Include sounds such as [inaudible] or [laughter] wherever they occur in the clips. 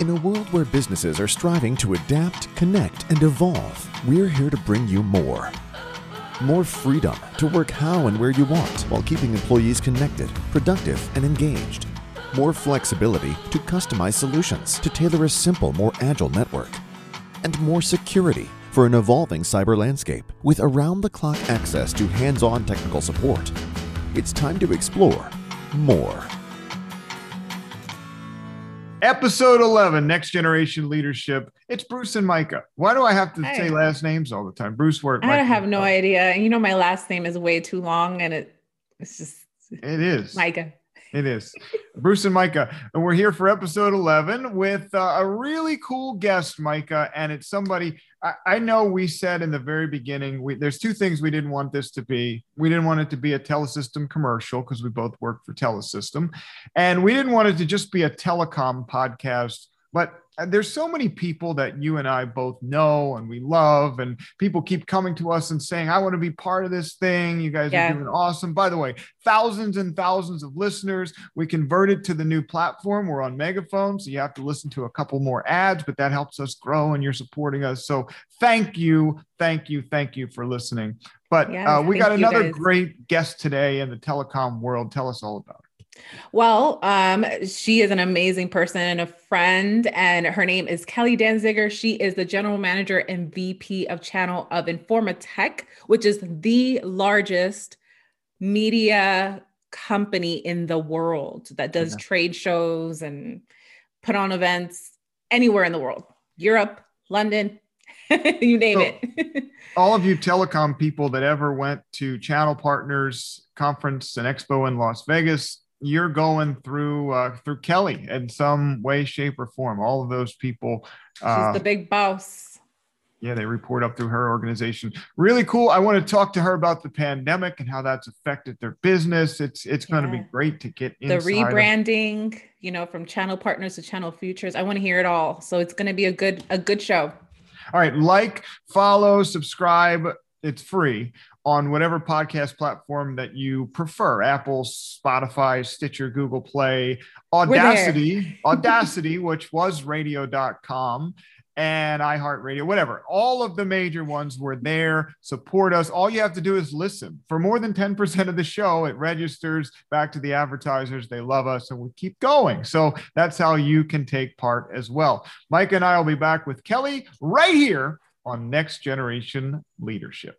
In a world where businesses are striving to adapt, connect, and evolve, we're here to bring you more. More freedom to work how and where you want while keeping employees connected, productive, and engaged. More flexibility to customize solutions to tailor a simple, more agile network. And more security for an evolving cyber landscape with around the clock access to hands on technical support. It's time to explore more. Episode 11, Next Generation Leadership. It's Bruce and Micah. Why do I have to Hi. say last names all the time? Bruce Wort. I Micah have no idea. You know, my last name is way too long, and it it's just It is. Micah. It is. Bruce and Micah. And we're here for episode 11 with uh, a really cool guest, Micah. And it's somebody I, I know we said in the very beginning, we, there's two things we didn't want this to be. We didn't want it to be a Telesystem commercial because we both work for Telesystem. And we didn't want it to just be a telecom podcast. But there's so many people that you and I both know and we love, and people keep coming to us and saying, I want to be part of this thing. You guys Yeah. are doing awesome. By the way, thousands and thousands of listeners. We converted to the new platform. We're on Megaphone, so you have to listen to a couple more ads, but that helps us grow and you're supporting us. So thank you, thank you, thank you for listening. But Yes, uh, we got another guys. great guest today in the telecom world. Tell us all about it. Well, um, she is an amazing person and a friend, and her name is Kelly Danziger. She is the general manager and VP of channel of Informa Tech, which is the largest media company in the world that does Yeah. trade shows and put on events anywhere in the world, Europe, London, [laughs] you name So- it. [laughs] all of you telecom people that ever went to Channel Partners conference and expo in Las Vegas, you're going through uh, through Kelly in some way, shape, or form. All of those people, She's uh, the big boss. yeah, they report up through her organization. Really cool. I want to talk to her about the pandemic and how that's affected their business. It's it's going to be great to get the inside of- rebranding you know from channel partners to channel futures i want to hear it all so it's going to be a good a good show All right, like, follow, subscribe. It's free on whatever podcast platform that you prefer Apple, Spotify, Stitcher, Google Play. Audacy, Audacy, [laughs] which was radio.com, and iHeartRadio, whatever. All of the major ones were there. Support us. All you have to do is listen. For more than 10% of the show, it registers back to the advertisers. They love us and we keep going. So that's how you can take part as well. Mike and I will be back with Kelly right here on Next Generation Leadership.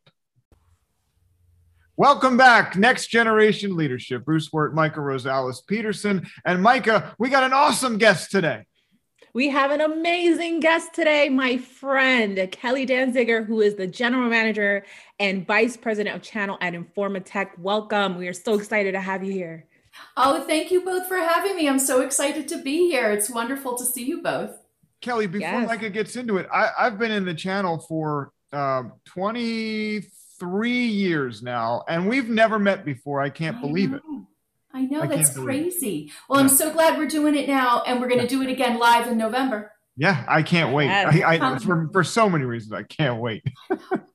Welcome back, Next Generation Leadership. Bruce Wirt, Micah Rosales Peterson. And Micah, we got an awesome guest today. we have an amazing guest today my friend kelly danziger who is the general manager and vice president of channel at informa tech welcome we are so excited to have you here Oh, thank you both for having me. I'm so excited to be here. It's wonderful to see you both. Kelly, before Yes. Micah gets into it, I, I've been in the channel for um, 23 years now, and we've never met before. I can't I believe it. I know I that's believe it. crazy. Well, I'm so glad we're doing it now, and we're going to do it again live in November. Yeah, I can't wait. Yes. I, I, for, for so many reasons, I can't wait.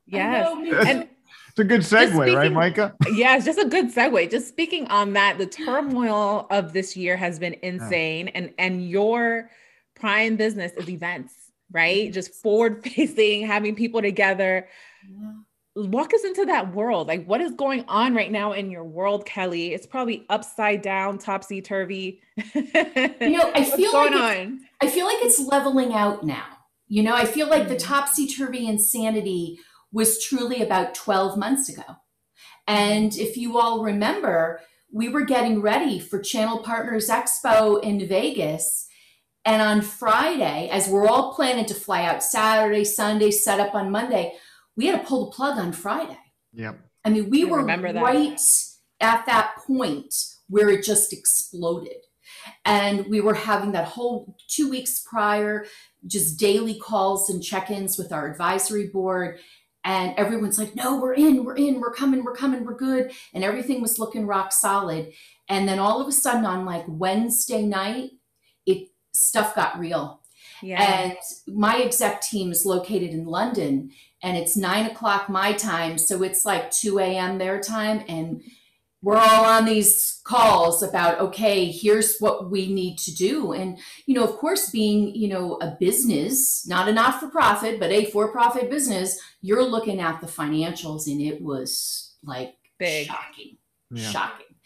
yes [laughs] I know, me That's- too. It's a good segue, right, Micah? yeah, it's just a good segue. Just speaking on that, the turmoil of this year has been insane, and and your prime business is events, right? Just forward facing, having people together. Yeah. Walk us into that world. Like, what is going on right now in your world, Kelly? It's probably upside down, topsy turvy. You know, I [laughs] feel going like on. I feel like it's leveling out now. You know, I feel like the Mhm. topsy turvy insanity was truly about 12 months ago. And if you all remember, we were getting ready for Channel Partners Expo in Vegas. And on Friday, as we're all planning to fly out Saturday, Sunday, set up on Monday, we had to pull the plug on Friday. Yep. I mean, we I were remember right at that point where it just exploded. And we were having that whole two weeks prior, just daily calls and check ins with our advisory board. And everyone's like, no, we're in, we're in, we're coming, we're coming, we're good. And everything was looking rock solid. And then all of a sudden on like Wednesday night, it stuff got real. Yeah. And my exec team is located in London and it's nine o'clock my time. So it's like 2 a.m. their time. And we're all on these calls about okay here's what we need to do and you know of course being you know a business not a not for profit but a for profit business you're looking at the financials and it was like Big. shocking Yeah. shocking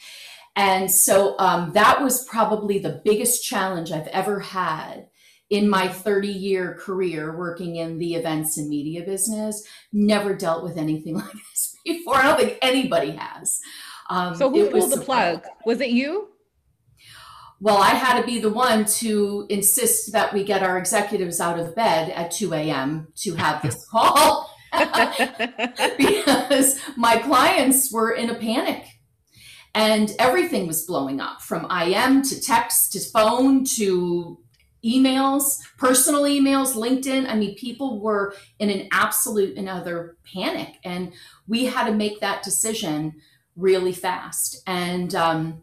and so um, that was probably the biggest challenge i've ever had in my 30 year career working in the events and media business never dealt with anything [laughs] like this before i don't think anybody has um, So who pulled the plug? Was it you? well, I had to be the one to insist that we get our executives out of bed at 2 a.m. to have this [laughs] call [laughs] because my clients were in a panic and everything was blowing up from IM to text to phone to emails, personal emails, LinkedIn. I mean, people were in an absolute and utter panic. And we had to make that decision really fast. And, um,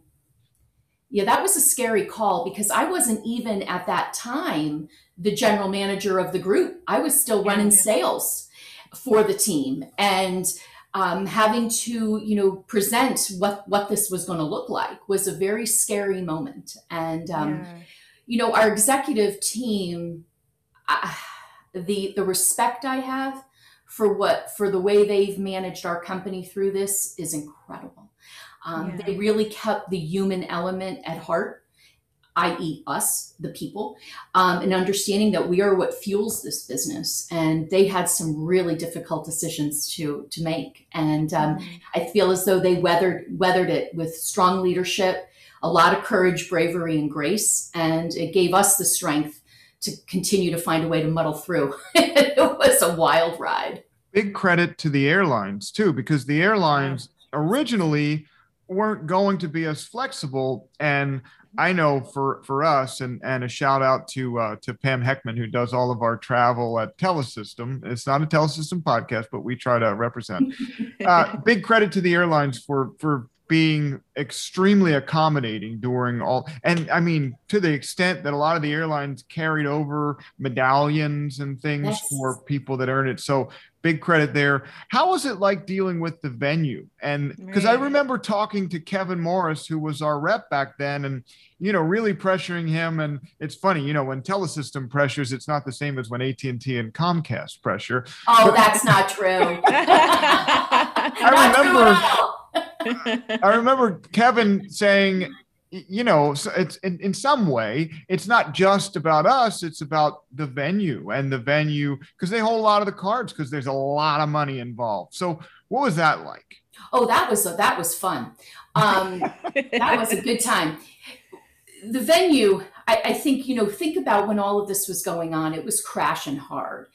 yeah, that was a scary call because I wasn't even at that time the general manager of the group. I was still running sales for the team and um, having to, you know, present what what this was going to look like was a very scary moment. And um, Yeah. You know, our executive team, I, the the respect I have for what for the way they've managed our company through this is incredible. Um, Yeah. They really kept the human element at heart, i.e., us, the people, um, and understanding that we are what fuels this business. And they had some really difficult decisions to to make, and um, Mm. I feel as though they weathered weathered it with strong leadership, a lot of courage, bravery, and grace, and it gave us the strength to continue to find a way to muddle through. [laughs] it was a wild ride. Big credit to the airlines too, because the airlines originally weren't going to be as flexible. And I know for for us, and and a shout out to uh, to Pam Heckman who does all of our travel at Telesystem. It's not a Telesystem podcast, but we try to represent. [laughs] Uh, big credit to the airlines for for being extremely accommodating during all and i mean to the extent that a lot of the airlines carried over medallions and things Yes. for people that earn it so big credit there how was it like dealing with the venue and because i remember talking to kevin morris who was our rep back then and you know really pressuring him and it's funny you know when telesystem pressures it's not the same as when at&t and comcast pressure Oh, that's not true. [laughs] I Not remember-. I remember Kevin saying, you know, it's in, in some way, it's not just about us, it's about the venue and the venue because they hold a lot of the cards because there's a lot of money involved. So, what was that like? Oh, that was that was fun. Um, that was a good time. The venue, I, I think, you know, think about when all of this was going on, it was crashing hard.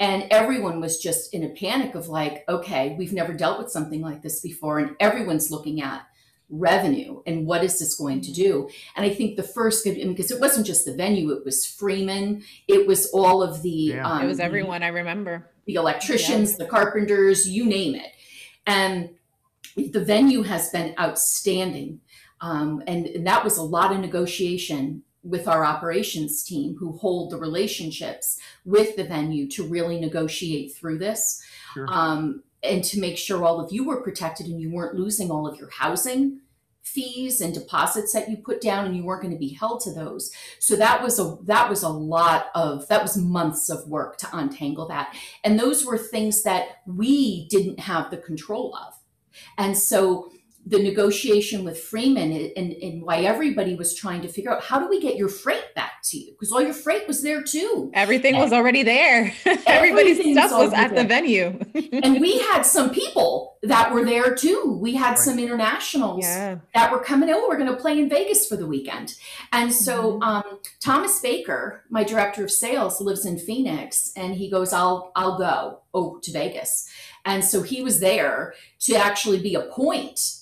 And everyone was just in a panic of like, okay, we've never dealt with something like this before. And everyone's looking at revenue and what is this going to do? And I think the first, because it wasn't just the venue, it was Freeman, it was all of the, Yeah. um, it was everyone I remember. the electricians, the carpenters, you name it. And the venue has been outstanding. Um, and, and that was a lot of negotiation with our operations team who hold the relationships with the venue to really negotiate through this Sure. um, and to make sure all of you were protected and you weren't losing all of your housing fees and deposits that you put down and you weren't going to be held to those. So that was a that was a lot of that was months of work to untangle that. And those were things that we didn't have the control of. And so the negotiation with Freeman and, and why everybody was trying to figure out how do we get your freight back to you? Because all your freight was there too. Everything was already there. [laughs] Everybody's stuff was already at the venue. And we had some people that were there too. We had Right. some internationals yeah. that were coming over. We're going to play in Vegas for the weekend. And so Mhm. um, Thomas Baker, my director of sales, lives in Phoenix, and he goes, "I'll I'll go oh to Vegas." And so he was there to actually be a point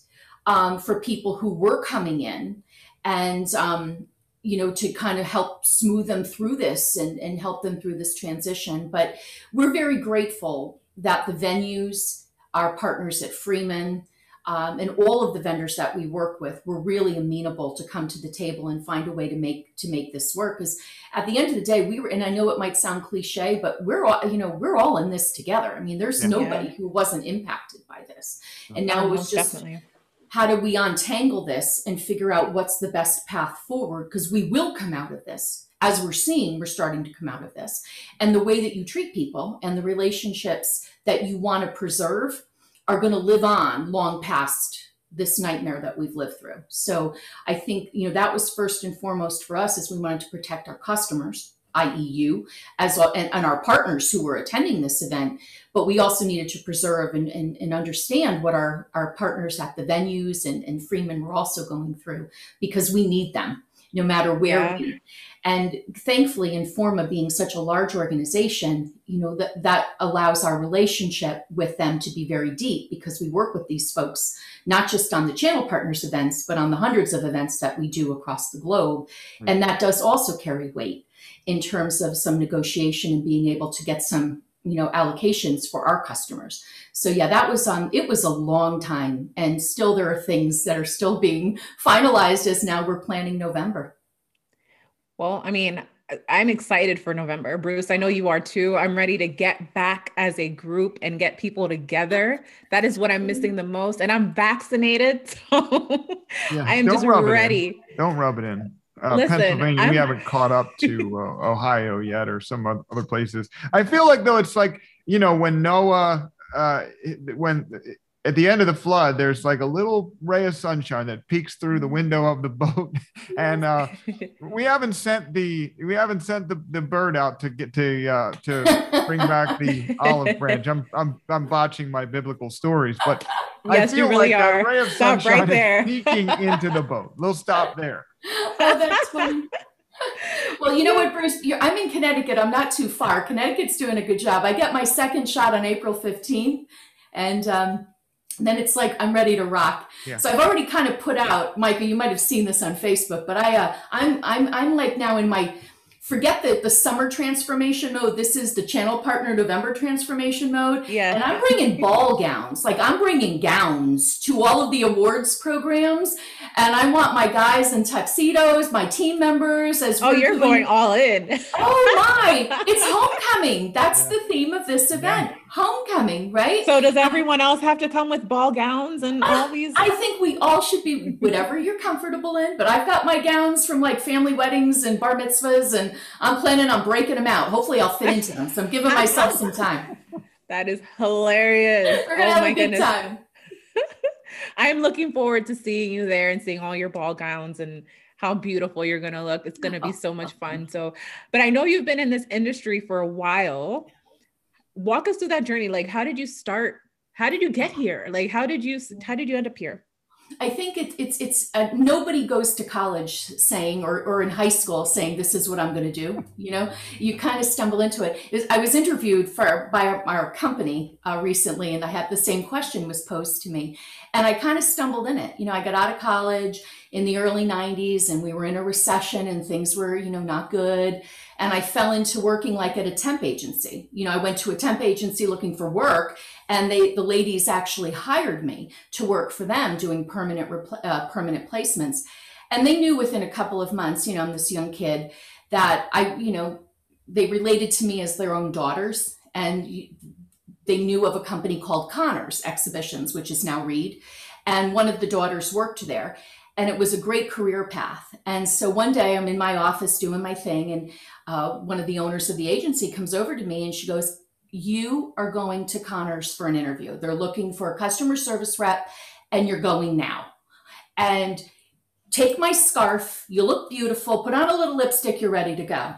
um, for people who were coming in, and um, you know to kind of help smooth them through this and, and help them through this transition. But we're very grateful that the venues, our partners at Freeman um, and all of the vendors that we work with were really amenable to come to the table and find a way to make to make this work because at the end of the day we were and i know it might sound cliche but we're all you know we're all in this together i mean there's Yeah. nobody who wasn't impacted by this and now Oh, it was just definitely. How do we untangle this and figure out what's the best path forward? Because we will come out of this. As we're seeing, we're starting to come out of this. And the way that you treat people and the relationships that you want to preserve are going to live on long past this nightmare that we've lived through. So I think, you know, that was first and foremost for us is we wanted to protect our customers, i.e. you, as well, and, and, our partners who were attending this event. But we also needed to preserve and, and, and understand what our, our partners at the venues and, and Freeman were also going through because we need them no matter where yeah. we and thankfully informa being such a large organization you know that that allows our relationship with them to be very deep because we work with these folks not just on the channel partners events but on the hundreds of events that we do across the globe mm-hmm. and that does also carry weight in terms of some negotiation and being able to get some you know allocations for our customers. So yeah that was um it was a long time and still there are things that are still being finalized as now we're planning november. Well i mean i'm excited for november. Bruce i know you are too. I'm ready to get back as a group and get people together. That is what i'm missing the most and i'm vaccinated [laughs] so yeah, i'm just ready. Don't rub it in uh, Listen, Pennsylvania, I'm... we haven't caught up to [laughs] uh, Ohio yet, or some other places. I feel like though it's like you know when Noah, uh, when at the end of the flood, there's like a little ray of sunshine that peeks through the window of the boat, [laughs] and uh, [laughs] we haven't sent the we haven't sent the, the bird out to get to uh, to bring back the olive branch. I'm I'm I'm botching my biblical stories, but yes, I feel you really like are. ray of stop sunshine right there. is peeking into the boat. We'll stop there. Oh, that's funny. well, you know what, Bruce? I'm in Connecticut. I'm not too far. Connecticut's doing a good job. I get my second shot on April 15th, and um, then it's like I'm ready to rock. Yeah. So I've already kind of put out, Micah. You might have seen this on Facebook, but I, uh, I'm, I'm, I'm like now in my forget the, the summer transformation mode. This is the channel partner November transformation mode. Yeah. And I'm bringing ball gowns. Like I'm bringing gowns to all of the awards programs. And I want my guys in tuxedos, my team members as well. Oh, you're doing... going all in. oh my. [laughs] It's homecoming. That's yeah. the theme of this event. Yeah homecoming, right? So does everyone else have to come with ball gowns and uh, all these? I think we all should be whatever you're comfortable in. But I've got my gowns from like family weddings and bar mitzvahs, and I'm planning on breaking them out. Hopefully, I'll fit into them. So I'm giving myself some time. [laughs] That is hilarious. We're gonna oh have my a good goodness. time. I'm looking forward to seeing you there and seeing all your ball gowns and how beautiful you're going to look. It's going to be so much fun. So, but I know you've been in this industry for a while. Walk us through that journey. Like how did you start? How did you get here? Like how did you how did you end up here I think it, it's it's uh, nobody goes to college saying or, or in high school saying this is what I'm going to do. You know, you kind of stumble into it. it was, I was interviewed for by our, our company uh, recently, and I had the same question was posed to me, and I kind of stumbled in it. You know, I got out of college in the early '90s, and we were in a recession, and things were you know not good and I fell into working like at a temp agency. You know, I went to a temp agency looking for work, and they the ladies actually hired me to work for them doing permanent uh, permanent placements. And they knew within a couple of months, you know, I'm this young kid that I, you know, they related to me as their own daughters, and they knew of a company called Cahners Exhibitions, which is now Reed, and one of the daughters worked there and it was a great career path. And so one day I'm in my office doing my thing, and uh, one of the owners of the agency comes over to me and she goes, You are going to Cahners for an interview. They're looking for a customer service rep, and you're going now. And take my scarf. You look beautiful. Put on a little lipstick. You're ready to go.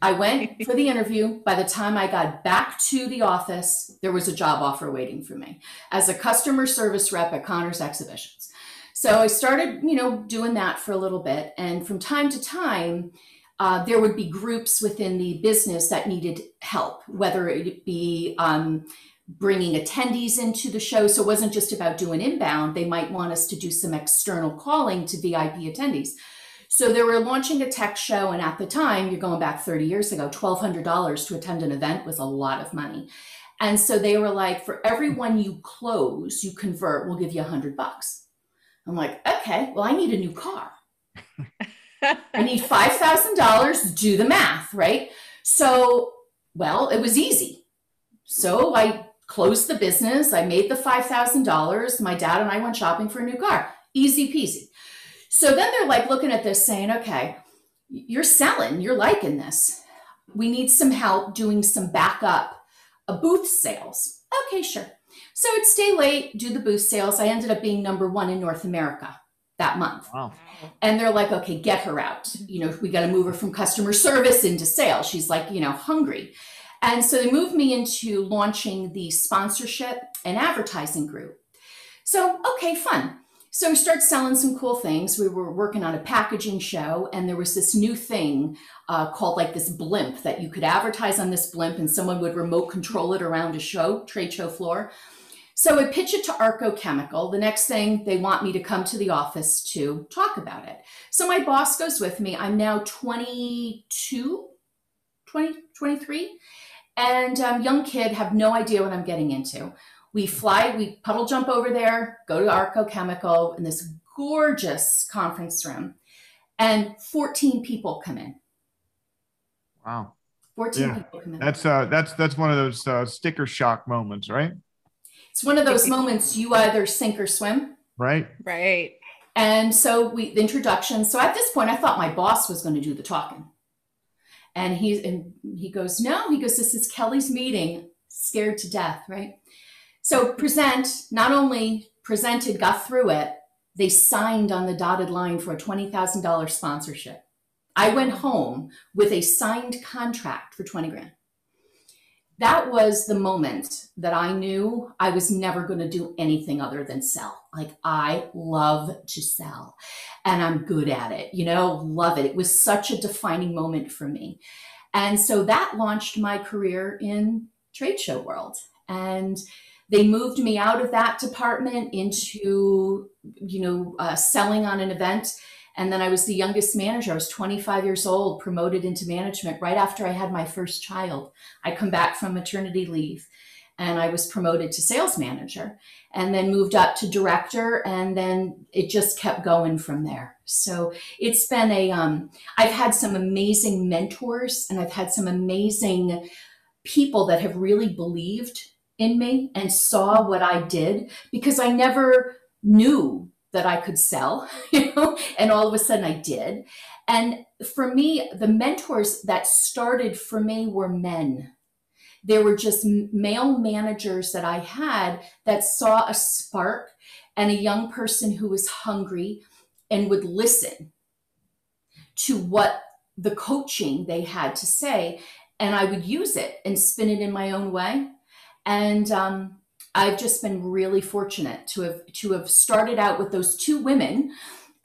I went [laughs] for the interview. By the time I got back to the office, there was a job offer waiting for me as a customer service rep at Cahners Exhibitions. So I started, you know, doing that for a little bit. And from time to time, uh, there would be groups within the business that needed help, whether it be um, bringing attendees into the show. So it wasn't just about doing inbound. They might want us to do some external calling to VIP attendees. So they were launching a tech show. And at the time, you're going back 30 years ago, $1,200 to attend an event was a lot of money. And so they were like, for everyone you close, you convert, we'll give you a hundred bucks. I'm like, okay, well, I need a new car. [laughs] I need $5,000. Do the math, right? So, well, it was easy. So I closed the business. I made the $5,000. My dad and I went shopping for a new car. Easy peasy. So then they're like looking at this saying, okay, you're selling, you're liking this. We need some help doing some backup a booth sales. Okay, sure. So I'd stay late, do the booth sales. I ended up being number one in North America that month. Wow. And they're like, okay, get her out. You know, we got to move her from customer service into sales. She's like, you know, hungry. And so they moved me into launching the sponsorship and advertising group. So, okay, fun. So we started selling some cool things. We were working on a packaging show, and there was this new thing uh, called like this blimp that you could advertise on this blimp, and someone would remote control it around a show, trade show floor. So I pitch it to Arco Chemical. The next thing they want me to come to the office to talk about it. So my boss goes with me. I'm now 22, 20, 23, and um, young kid, have no idea what I'm getting into. We fly, we puddle jump over there, go to Arco Chemical in this gorgeous conference room, and 14 people come in. Wow. 14 yeah. people come in. That's uh that's that's one of those uh, sticker shock moments, right? It's one of those moments you either sink or swim. Right. Right. And so we the introduction. So at this point I thought my boss was going to do the talking. And he and he goes, "No." He goes, "This is Kelly's meeting." Scared to death, right? So present not only presented, got through it, they signed on the dotted line for a $20,000 sponsorship. I went home with a signed contract for 20 grand. That was the moment that I knew I was never going to do anything other than sell. Like, I love to sell and I'm good at it, you know, love it. It was such a defining moment for me. And so that launched my career in trade show world. And they moved me out of that department into you know uh, selling on an event and then i was the youngest manager. I was 25 years old promoted into management right after i had my first child. I come back from maternity leave and i was promoted to sales manager and then moved up to director and then it just kept going from there. So it's been a um, i've had some amazing mentors and i've had some amazing people that have really believed in me and saw what I did because I never knew that I could sell, [laughs] you know, and all of a sudden I did. And for me, the mentors that started for me were men. There were just male managers that I had that saw a spark and a young person who was hungry and would listen to what the coaching they had to say. And I would use it and spin it in my own way and um, I've just been really fortunate to have to have started out with those two women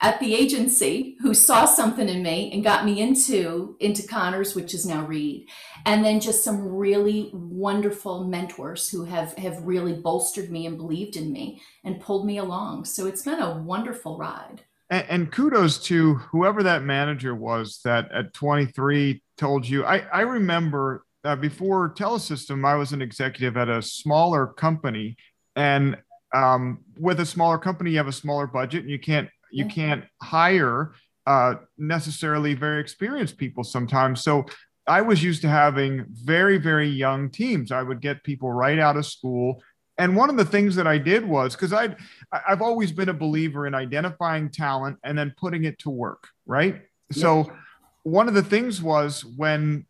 at the agency who saw something in me and got me into into Cahners, which is now Reed, and then just some really wonderful mentors who have have really bolstered me and believed in me and pulled me along. So it's been a wonderful ride. And, and kudos to whoever that manager was that at 23 told you. I I remember uh, before Telesystem, I was an executive at a smaller company, and um, with a smaller company, you have a smaller budget, and you can't you can't hire uh, necessarily very experienced people sometimes. So I was used to having very very young teams. I would get people right out of school. And one of the things that I did was because I I've always been a believer in identifying talent and then putting it to work, right? Yeah. So one of the things was when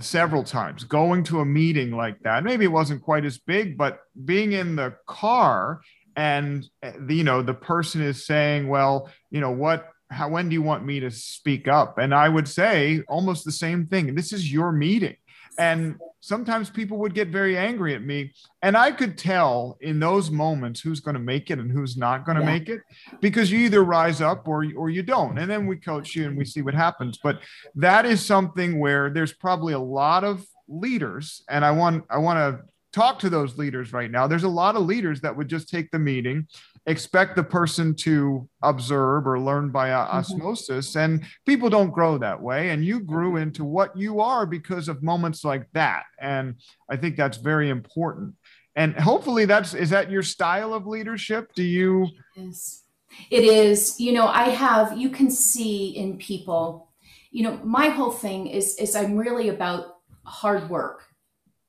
several times. Going to a meeting like that maybe it wasn't quite as big but being in the car and eh, you know the person is saying well you know what how when do you want me to speak up? And i would say almost the same thing. This is your meeting. And sometimes people would get very angry at me. And I could tell in those moments who's going to make it and who's not going to yeah. make it because you either rise up or, or you don't. And then we coach you and we see what happens. But that is something where there's probably a lot of leaders. And I want, I want to talk to those leaders right now. There's a lot of leaders that would just take the meeting expect the person to observe or learn by mm-hmm. osmosis mm-hmm. and people don't grow that way and you grew into what you are because of moments like that and i think that's very important and hopefully that's is that your style of leadership do you yes it is you know i have you can see in people you know my whole thing is is i'm really about hard work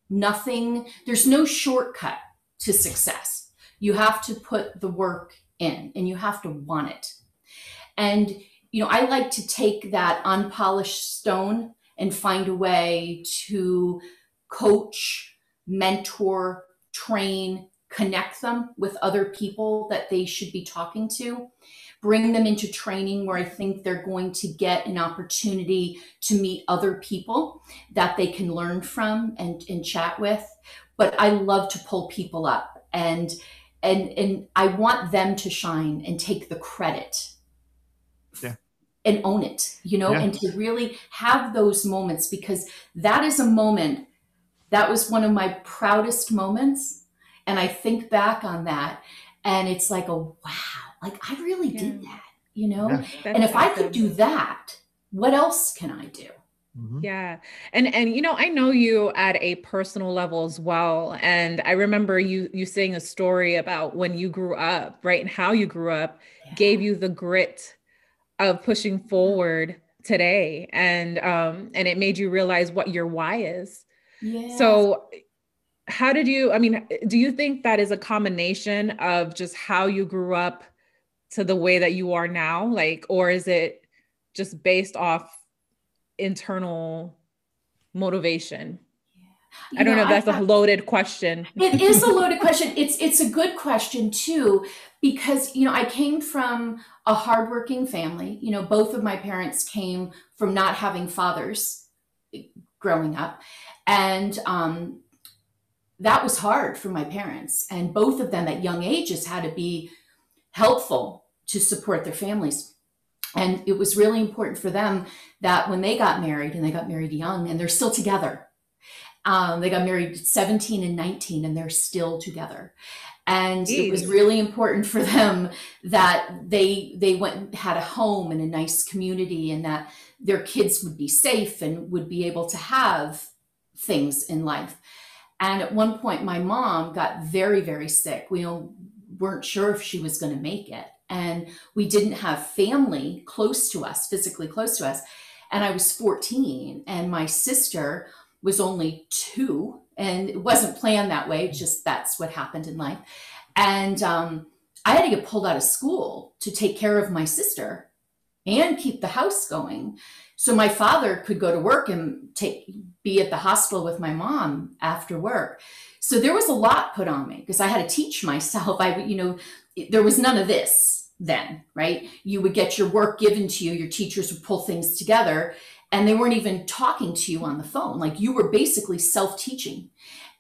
Nothing, there's no shortcut to success. You have to put the work in and you have to want it. And, you know, I like to take that unpolished stone and find a way to coach, mentor, train, connect them with other people that they should be talking to, bring them into training where I think they're going to get an opportunity to meet other people that they can learn from and, and chat with. But I love to pull people up and and and I want them to shine and take the credit. Yeah. And own it, you know, Yeah. and to really have those moments because that is a moment that was one of my proudest moments and I think back on that and it's like a wow, like I really did that, you know? Yeah. And if I could do that, what else can I do? Mhm. Yeah. And and you know, I know you at a personal level as well. And I remember you you saying a story about when you grew up, right? And how you grew up gave you the grit of pushing forward today. And um and it made you realize what your why is. yeah. So how did you I mean, do you think that is a combination of just how you grew up to the way that you are now? Like, or is it just based off internal motivation? You I don't know if I that's a loaded question. it [laughs] is a loaded question. It's it's a good question too, because you know I came from a hardworking family. You know, both of my parents came from not having fathers growing up, and um, that was hard for my parents. And both of them at young ages had to be helpful to support their families. And it was really important for them that when they got married, and they got married young, and they're still together. Um, they got married 17 and 19, and they're still together. And it was really important for them that they they went and had a home and a nice community, and that their kids would be safe and would be able to have things in life. And at one point, my mom got very, very sick. We weren't sure if she was going to make it. And we didn't have family close to us, physically close to us. And I was 14, and my sister was only two. And it wasn't planned that way, just that's what happened in life. And um, I had to get pulled out of school to take care of my sister and keep the house going. So my father could go to work and take be at the hospital with my mom after work. So there was a lot put on me because I had to teach myself. [laughs] I, you know, there was none of this then, right? You would get your work given to you, your teachers would pull things together, and they weren't even talking to you on the phone. Like you were basically self teaching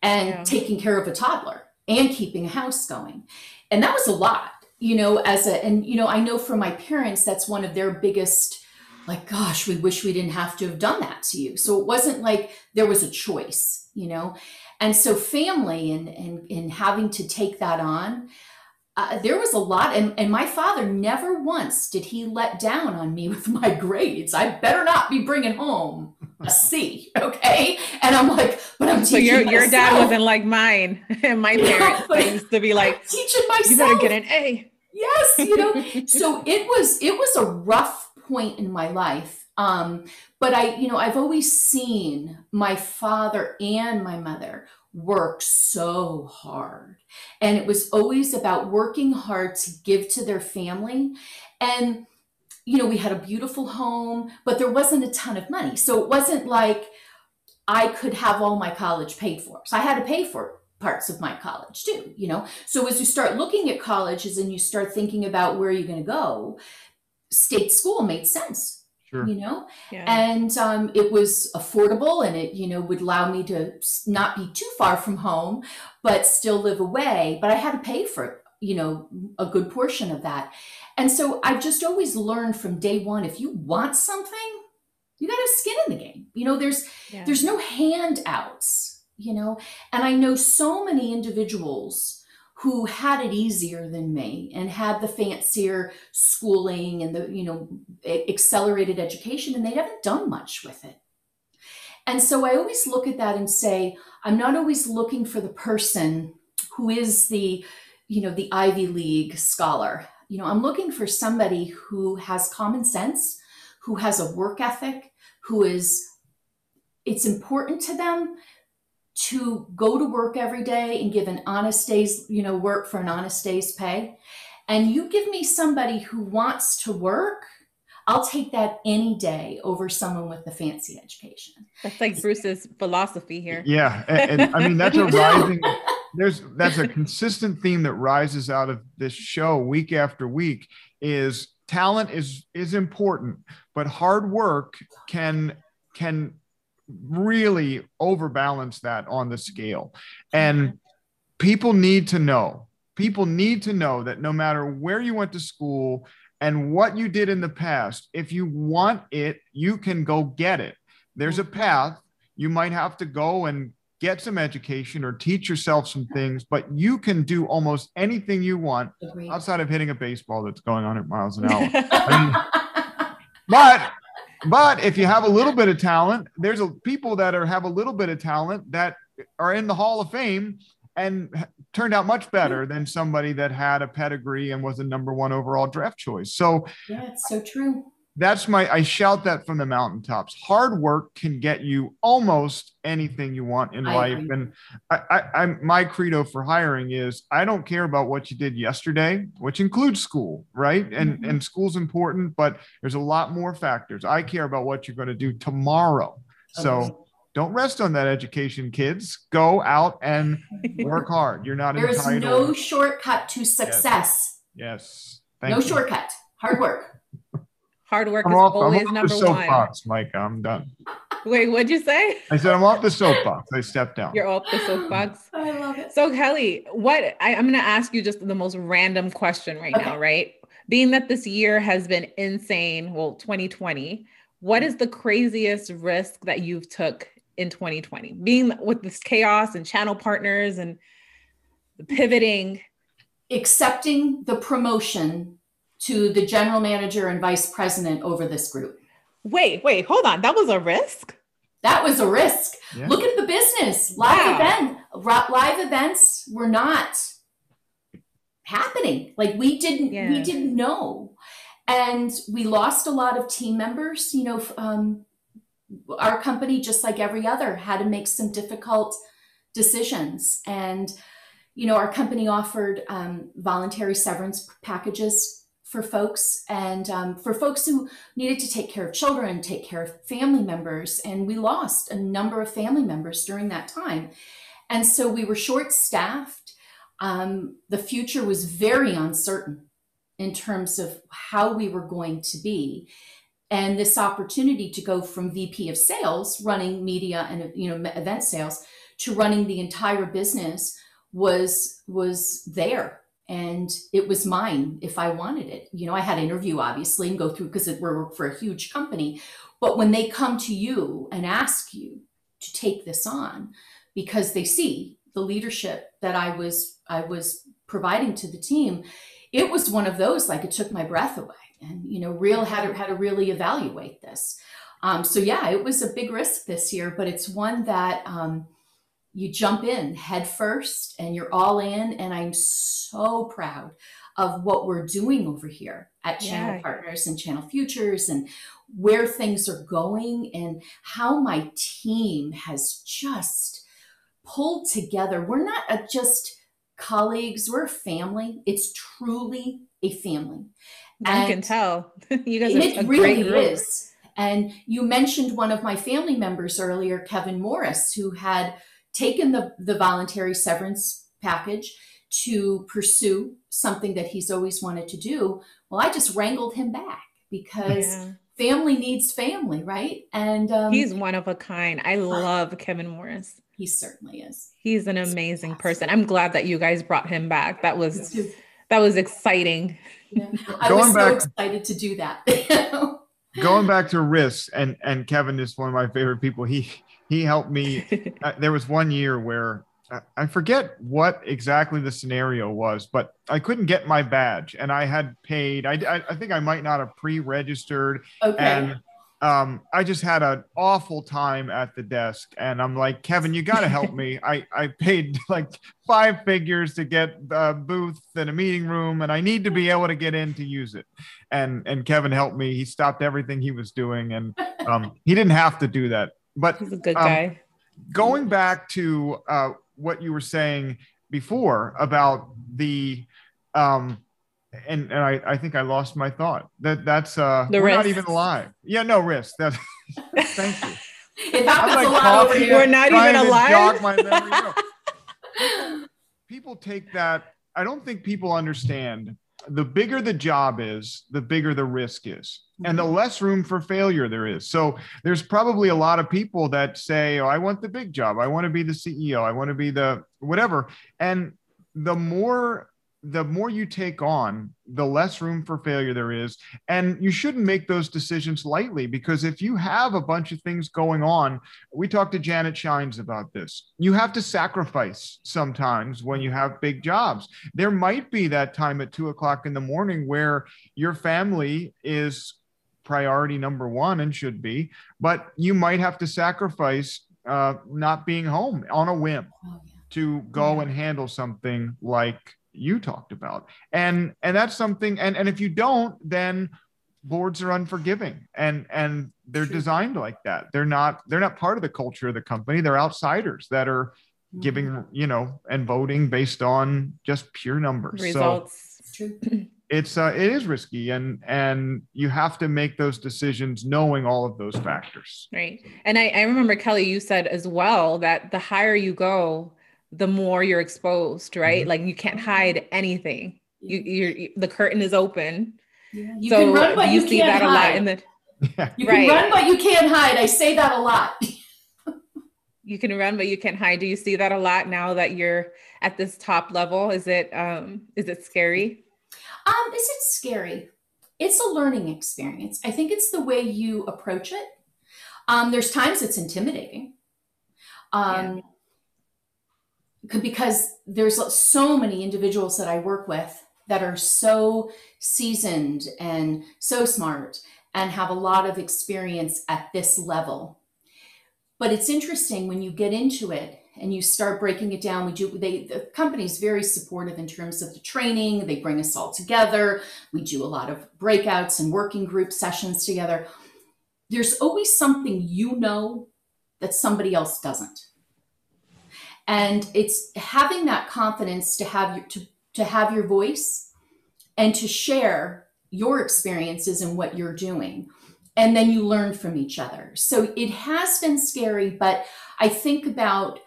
and Yeah. taking care of a toddler and keeping a house going. And that was a lot, you know, as a, and, you know, I know from my parents, that's one of their biggest, like, gosh, we wish we didn't have to have done that to you. So it wasn't like there was a choice, you know? And so family and, and, and having to take that on, uh, there was a lot. And, and my father never once did he let down on me [laughs] with my grades. I better not be bringing home a C, [laughs] okay? And I'm like, but I'm So your your dad wasn't like mine [laughs] and my parents. They used to be like, I'm teaching myself. you better get an A. yes you know so it was it was a rough point in my life um but i you know i've always seen my father and my mother work so hard. And it was always about working hard to give to their family. And you know we had a beautiful home but there wasn't a ton of money. So it wasn't like i could have all my college paid for. So i had to pay for parts of my college too you know? So as you start looking at colleges and you start thinking about where you're going to go, state school made sense, Sure. you know, Yeah. and um, it was affordable and it you know would allow me to not be too far from home, but still live away. But I had to pay for you know a good portion of that, and so i've just always learned from day one: if you want something, you got to skin in the game. You know, there's Yeah. there's no handouts you know and i know so many individuals who had it easier than me and had the fancier schooling and the you know accelerated education and they haven't done much with it. And so i always look at that and say i'm not always looking for the person who is the you know the ivy league scholar. You know i'm looking for somebody who has common sense who has a work ethic who is it's important to them to go to work every day and give an honest day's, you know, work for an honest day's pay. And you give me somebody who wants to work, I'll take that any day over someone with a fancy education. That's like Bruce's philosophy here. Yeah. And, and I mean, that's a [laughs] rising, there's, that's a consistent theme that rises out of this show week after week is talent is, is important, but hard work can, can really overbalance that on the scale. And people need to know, people need to know that no matter where you went to school and what you did in the past, if you want it, you can go get it. There's a path. You might have to go and get some education or teach yourself some things, but you can do almost anything you want outside of hitting a baseball that's going 100 miles an hour. I [laughs] mean, but but if you have a little bit of talent, there's a people that are have a little bit of talent that are in the Hall of Fame and turned out much better than somebody that had a pedigree and was a number one overall draft choice. So yeah, it's so true. That's my I shout that from the mountaintops. Hard work can get you almost anything you want in I life. And I, I I'm my credo for hiring is I don't care about what you did yesterday, which includes school, right? And Mhm. and school's important, but there's a lot more factors. I care about what you're going to do tomorrow. So Okay. don't rest on that education, kids. Go out and work [laughs] hard. You're not in There is entitled. no shortcut to success. yes. Thank no you. shortcut. Hard work. Hard work I'm is off, I'm always off the number one. soapbox, Mike. I'm done. Wait, what'd you say? I said I'm off the soapbox. I stepped down. You're off the soapbox. [laughs] I love it. So Kelly, what I, I'm going to ask you just the most random question right now, right? Being that this year has been insane, well, 2020, what is the craziest risk that you've took in 2020? Being with this chaos and channel partners and pivoting. Accepting the promotion to the general manager and vice president over this group. Wait, wait, hold on. That was a risk. That was a risk. Yeah. Look at the business. Live Wow. event, live events were not happening. Like we didn't, Yeah. we didn't know, and we lost a lot of team members. You know, um, our company, just like every other, had to make some difficult decisions, and you know, our company offered um, voluntary severance packages for folks and um, for folks who needed to take care of children, take care of family members. And we lost a number of family members during that time. And so we were short staffed. Um, the future was very uncertain in terms of how we were going to be. And this opportunity to go from VP of sales, running media and you know event sales, to running the entire business was was there and it was mine if I wanted it. You know, I had to interview obviously and go through because it were for a huge company. But when they come to you and ask you to take this on because they see the leadership that I was I was providing to the team, it was one of those like it took my breath away. And you know, real had to had to really evaluate this. Um, so yeah, it was a big risk this year, but it's one that um, you jump in head first and you're all in. And I'm so proud of what we're doing over here at Channel Yeah. Partners and Channel Futures and where things are going and how my team has just pulled together. We're not a, just colleagues, we're a family. It's truly a family. I can tell. [laughs] you guys it a really great group. is. And you mentioned one of my family members earlier, Kevin Morris, who had taken the, the voluntary severance package to pursue something that he's always wanted to do. Well, I just wrangled him back because Yeah. family needs family, right? And um, He's one of a kind. I love Kevin Morris. he certainly is. He's an amazing person. I'm glad that you guys brought him back. That was that was exciting. Yeah. [laughs] I Going was so back- excited to do that. [laughs] going back to risks and and kevin is one of my favorite people he he helped me [laughs] there was one year where I- i forget what exactly the scenario was but i couldn't get my badge and i had paid i i, I think i might not have pre-registered okay. and um, I just had an awful time at the desk, and I'm like, Kevin, you got to help me. [laughs] I I paid like five figures to get a booth and a meeting room, and I need to be [laughs] able to get in to use it. And and Kevin helped me. He stopped everything he was doing, and um, he didn't have to do that. But He's a good Um, guy. going back to uh, what you were saying before about the um and, and I, I think I lost my thought. That that's uh The we're not even alive. Yeah, no risk. That's [laughs] thank you. It happens I'm a lot over here. We're not even alive? jog my memory. No. [laughs] People take that. I don't think people understand. The bigger the job is, the bigger the risk is, and the mm-hmm. less room for failure there is. So there's probably a lot of people that say, "Oh, I want the big job. I want to be the CEO. I want to be the whatever." And the more the more you take on, the less room for failure there is. And you shouldn't make those decisions lightly because if you have a bunch of things going on, we talked to Janet Schijns about this. You have to sacrifice sometimes when you have big jobs. There might be that time at two o'clock in the morning where your family is priority number one and should be, but you might have to sacrifice uh, not being home on a whim Oh, yeah. to go Yeah. and handle something like you talked about. And and that's something and and if you don't then boards are unforgiving and and they're True. designed like that. They're not they're not part of the culture of the company. They're outsiders that are giving you know and voting based on just pure numbers. So Results. It's it's uh, it is risky and and you have to make those decisions knowing all of those factors. Right. And I, I remember Kelly, you said as well that the higher you go, the more you're exposed, right? Mhm. Like you can't hide anything. You, you're, you, the curtain is open. Yeah. You so can run, but you, you see can't that a hide. lot in the yeah [laughs] you Right. can run, but you can't hide. I say that a lot. [laughs] you can run but you can't hide. Do you see that a lot now that you're at this top level? Is it um is it scary? Um, is it scary? It's a learning experience. I think it's the way you approach it. Um, there's times it's intimidating. Um, c- because there's so many individuals that I work with that are so seasoned and so smart and have a lot of experience at this level. But it's interesting when you get into it and you start breaking it down. We do they the company's very supportive in terms of the training. They bring us all together. We do a lot of breakouts and working group sessions together. There's always something you know that somebody else doesn't. And it's having that confidence to have your to, to have your voice and to share your experiences and what you're doing. And then you learn from each other. So it has been scary, but I think about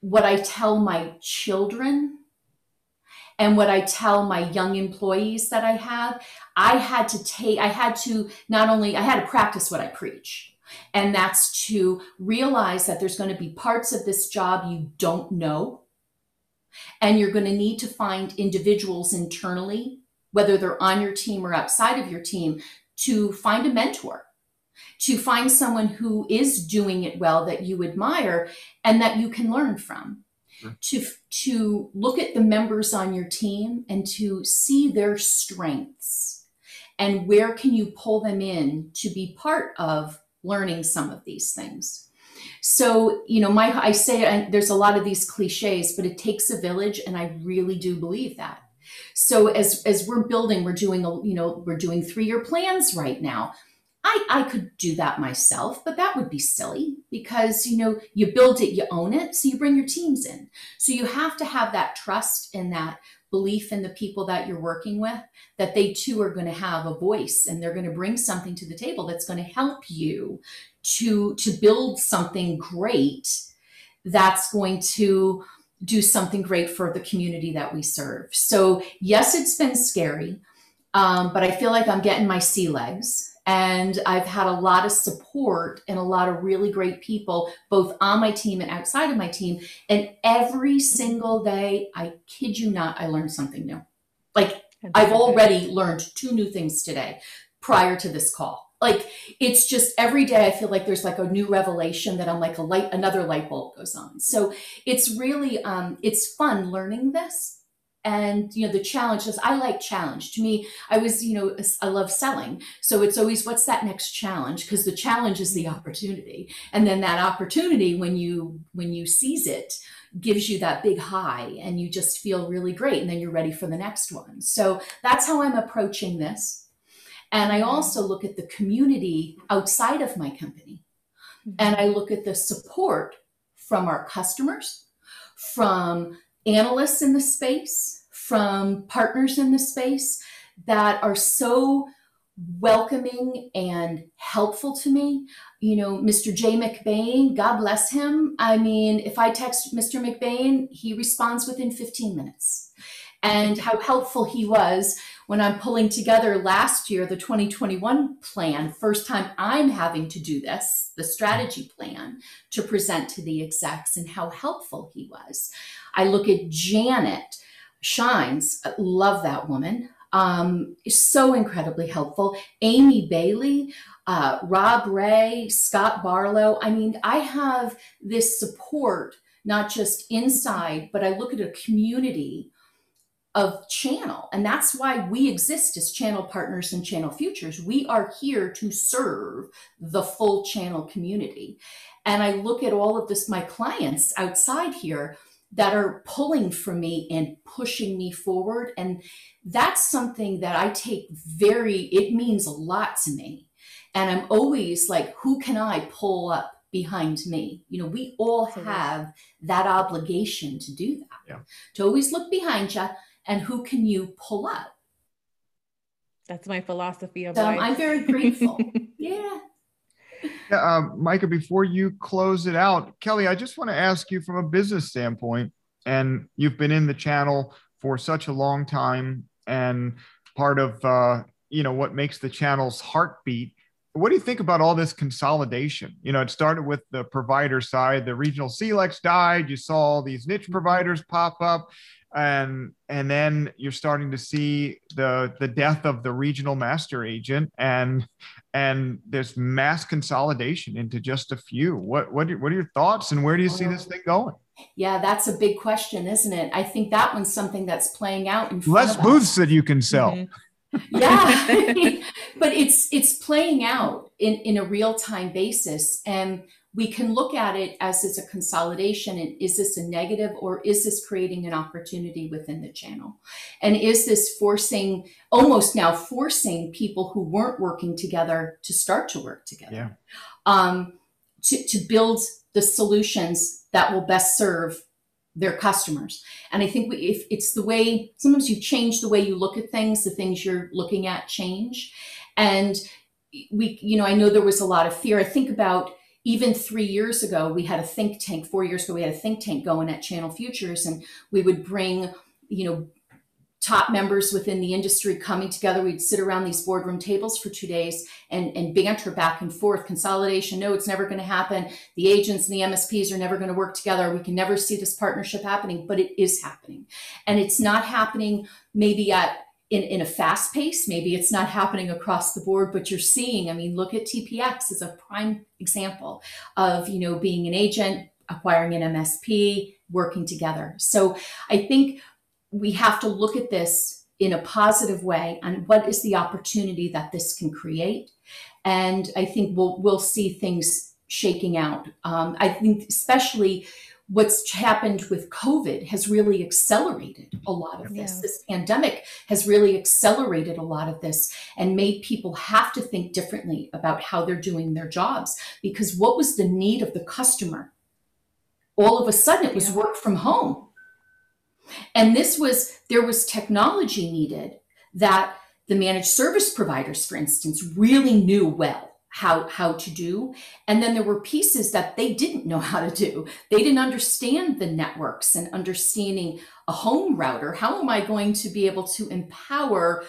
what I tell my children and what I tell my young employees that I have. I had to take, I had to not only, I had to practice what I preach. And that's to realize that there's going to be parts of this job you don't know. And you're going to need to find individuals internally, whether they're on your team or outside of your team, to find a mentor, to find someone who is doing it well that you admire and that you can learn from. To, to look at the members on your team and to see their strengths and where can you pull them in to be part of learning some of these things. So you know my i say and there's a lot of these cliches but it takes a village and i really do believe that. So as as we're building we're doing a you know we're doing three year plans right now. I, I could do that myself, but that would be silly because you know you build it, you own it, so you bring your teams in. So you have to have that trust and that belief in the people that you're working with that they too are going to have a voice and they're going to bring something to the table that's going to help you to to build something great that's going to do something great for the community that we serve. So yes, it's been scary, um, but I feel like I'm getting my sea legs. And I've had a lot of support and a lot of really great people, both on my team and outside of my team. And every single day, I kid you not, I learned something new. Like I've already learned two new things today prior to this call. Like it's just every day I feel like there's like a new revelation that I'm like a light, another light bulb goes on. So it's really, um, it's fun learning this. And you know the challenge is I like challenge. To me, I was you know I love selling, so it's always what's that next challenge? Because the challenge is the opportunity, and then that opportunity when you when you seize it gives you that big high, and you just feel really great, and then you're ready for the next one. So that's how I'm approaching this. And I mm-hmm. also look at the community outside of my company, mm-hmm. and I look at the support from our customers, from analysts in the space, from partners in the space that are so welcoming and helpful to me. You know, Mr. Jay McBain, God bless him. I mean, if I text Mr. McBain, he responds within 15 minutes. And how helpful he was when I'm pulling together last year the 2021 plan, first time I'm having to do this, the strategy plan to present to the execs, and how helpful he was. I look at Janet Schijns, love that woman um, so incredibly helpful. Amy Bailey, uh, Rob Ray, Scott Barlow. I mean, I have this support, not just inside, but I look at a community of channel. And that's why we exist as channel partners and channel futures. We are here to serve the full channel community. And I look at all of this, my clients outside here that are pulling for me and pushing me forward. And that's something that I take very, it means a lot to me. And I'm always like, who can I pull up behind me? You know, we all have that obligation to do that, yeah. to always look behind you and who can you pull up? That's my philosophy of so life. I'm very grateful. [laughs] yeah. Yeah, um, Micah, before you close it out, Kelly, I just want to ask you from a business standpoint, and you've been in the channel for such a long time, and part of uh, you know what makes the channel's heartbeat. What do you think about all this consolidation? You know, it started with the provider side. The regional CLECs died. You saw all these niche providers pop up and and then you're starting to see the the death of the regional master agent and and there's mass consolidation into just a few. What what are, what are your thoughts and where do you see this thing going? Yeah that's a big question isn't it? I think that one's something that's playing out in less booths that you can sell. Mm-hmm. yeah. [laughs] [laughs] But it's it's playing out in in a real time basis. And we can look at it as it's a consolidation and is this a negative or is this creating an opportunity within the channel? And is this forcing almost now forcing people who weren't working together to start to work together? Yeah. um, to, to build the solutions that will best serve their customers. And i think we, if it's the way sometimes you change the way you look at things the things you're looking at change. And we you know i know there was a lot of fear. I think about even three years ago, we had a think tank. Four years ago, we had a think tank going at Channel Futures, and we would bring, you know, top members within the industry coming together. We'd sit around these boardroom tables for two days and, and banter back and forth. Consolidation, no, it's never going to happen. The agents and the MSPs are never going to work together. We can never see this partnership happening, but it is happening. And it's not happening maybe at in, in a fast pace. Maybe it's not happening across the board, but you're seeing, I mean, look at TPX as a prime example of, you know, being an agent, acquiring an MSP, working together. So I think we have to look at this in a positive way and what is the opportunity that this can create. And I think we'll, we'll see things shaking out. Um, I think especially what's happened with COVID has really accelerated a lot of this. Yeah. This pandemic has really accelerated a lot of this and made people have to think differently about how they're doing their jobs. Because what was the need of the customer? All of a sudden, it was yeah. work from home. And this was, there was technology needed that the managed service providers, for instance, really knew well how how to do. And then there were pieces that they didn't know how to do. They didn't understand the networks and understanding a home router. How am i going to be able to empower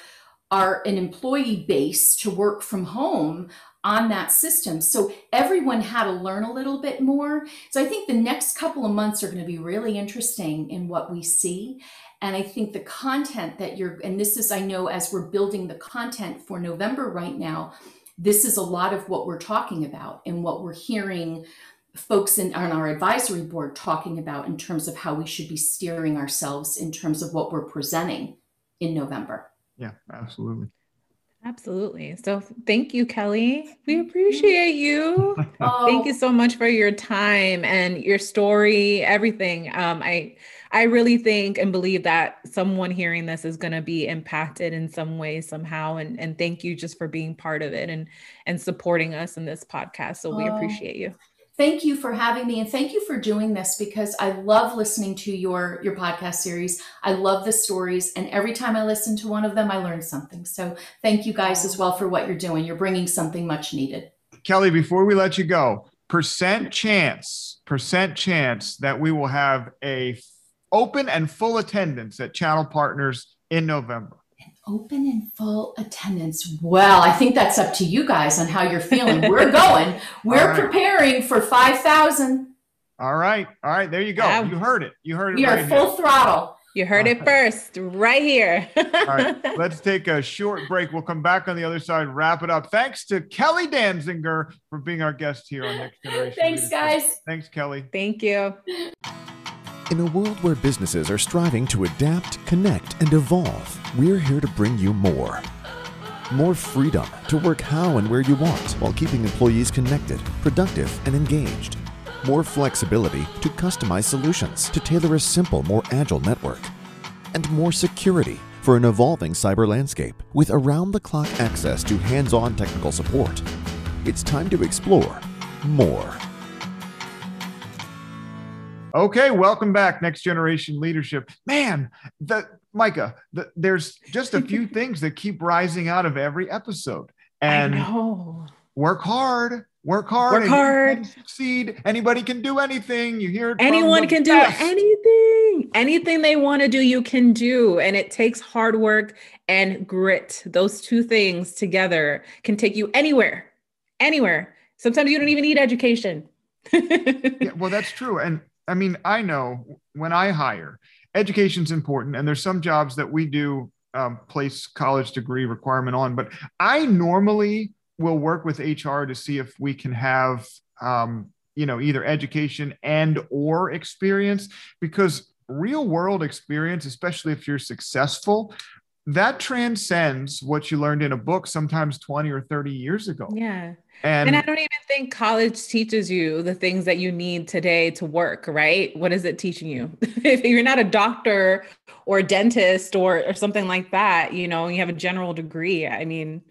our an employee base to work from home on that system? So everyone had to learn a little bit more. So i think the next couple of months are going to be really interesting in what we see. And i think the content that you're and this is i know as we're building the content for november right now this is a lot of what we're talking about and what we're hearing folks in, on our advisory board talking about in terms of how we should be steering ourselves in terms of what we're presenting in November. Yeah, absolutely. Absolutely. So thank you, Kelly. We appreciate you. Oh. [laughs] Thank you so much for your time and your story, everything. Um, I I really think and believe that someone hearing this is going to be impacted in some way somehow. And and thank you just for being part of it and and supporting us in this podcast. So we oh. appreciate you. thank you for having me and thank you for doing this because I love listening to your your podcast series. I love the stories and every time I listen to one of them I learn something. So thank you guys as well for what you're doing. You're bringing something much needed. Kelly, before we let you go, percent chance, percent chance that we will have a open and full attendance at Channel Partners in November open and full attendance. Well, I think that's up to you guys on how you're feeling. We're [laughs] going. We're right. preparing for 5,000. All right. All right. There you go. Yeah. You heard it. You heard it. We right are full here. throttle. You heard it first, right here. All right. [laughs] Let's take a short break. We'll come back on the other side, wrap it up. Thanks to Kelly Danziger for being our guest here on Next Generation. Thanks, guys. Thanks, Kelly. Thank you. In a world where businesses are striving to adapt, connect, and evolve, we're here to bring you more. More freedom to work how and where you want while keeping employees connected, productive, and engaged. More flexibility to customize solutions to tailor a simple, more agile network. And more security for an evolving cyber landscape with around the clock access to hands on technical support. It's time to explore more. Okay, welcome back, Next Generation Leadership. Man, the Micah, the, there's just a [laughs] few things that keep rising out of every episode. And work hard, work hard, work hard, succeed. Anybody can do anything. You hear anyone can best. do anything. Anything they want to do, you can do. And it takes hard work and grit. Those two things together can take you anywhere, anywhere. Sometimes you don't even need education. [laughs] yeah, well, that's true. And I mean, I know when I hire, education's important, and there's some jobs that we do um, place college degree requirement on, but I normally will work with HR to see if we can have, um, you know, either education and or experience because real world experience, especially if you're successful, that transcends what you learned in a book sometimes 20 or 30 years ago. Yeah. And, and I don't even think college teaches you the things that you need today to work, right? What is it teaching you? [laughs] if you're not a doctor or a dentist or, or something like that, you know, you have a general degree. I mean,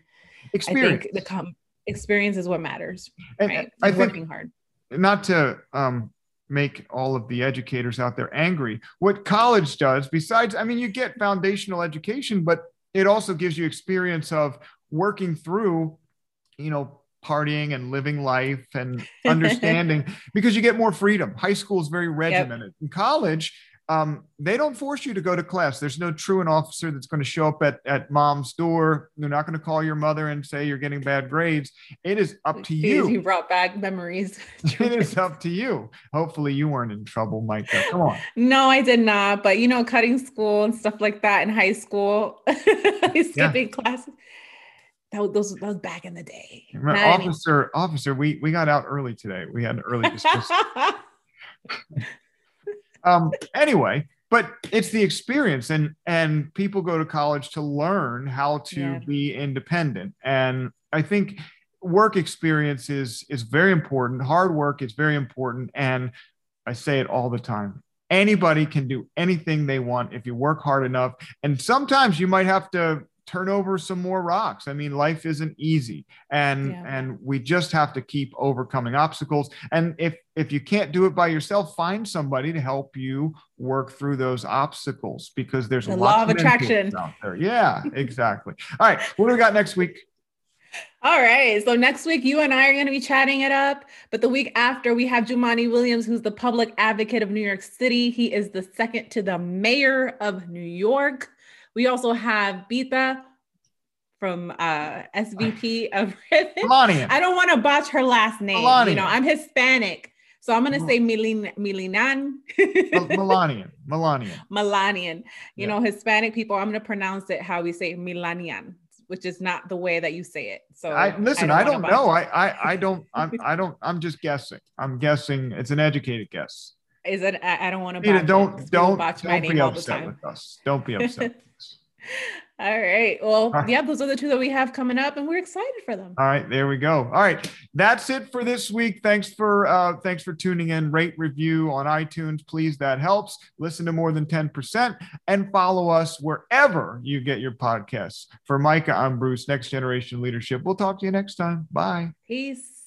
experience. I think the com- experience is what matters. And right? I think working hard. Not to um, make all of the educators out there angry. What college does, besides, I mean, you get foundational education, but it also gives you experience of working through, you know, partying and living life and [laughs] understanding because you get more freedom. High school is very regimented. Yep. In college, um, they don't force you to go to class. There's no truant officer that's going to show up at, at mom's door. They're not going to call your mother and say you're getting bad grades. It is up to you. You brought back memories. [laughs] [laughs] it is up to you. Hopefully, you weren't in trouble, Micah. Come on. No, I did not. But you know, cutting school and stuff like that in high school, [laughs] skipping yeah. classes that was, those, that was back in the day. officer, anymore. officer, we we got out early today. We had an early dismissal. Um. Anyway, but it's the experience, and and people go to college to learn how to yeah. be independent, and I think work experience is is very important. Hard work is very important, and I say it all the time. Anybody can do anything they want if you work hard enough. And sometimes you might have to turn over some more rocks. I mean, life isn't easy and yeah. and we just have to keep overcoming obstacles. And if if you can't do it by yourself, find somebody to help you work through those obstacles because there's the a law of attraction out there. Yeah, exactly. All right, what do we got next week? All right. So next week, you and I are going to be chatting it up. But the week after, we have Jumaane Williams, who's the public advocate of New York City. He is the second to the mayor of New York. We also have Bita from uh, SVP [laughs] of Melania. I don't want to botch her last name. Melania. You know, I'm Hispanic. So I'm going to say Milin, Milinan. Melanian. Melanian. [laughs] Melanian. You yeah. know, Hispanic people, I'm going to pronounce it how we say Milanian, which is not the way that you say it. So I, listen, I don't, I don't know. I, I, I don't, I'm, [laughs] I don't, I'm just guessing. I'm guessing it's an educated guess. Is it? I, I don't want to. Don't, don't, don't, don't be upset with us. Don't be upset. [laughs] All right. Well, right. yeah, those are the two that we have coming up, and we're excited for them. All right, there we go. All right, that's it for this week. Thanks for uh, thanks for tuning in. Rate review on iTunes, please. That helps. Listen to more than ten percent, and follow us wherever you get your podcasts. For Micah, I'm Bruce. Next Generation Leadership. We'll talk to you next time. Bye. Peace.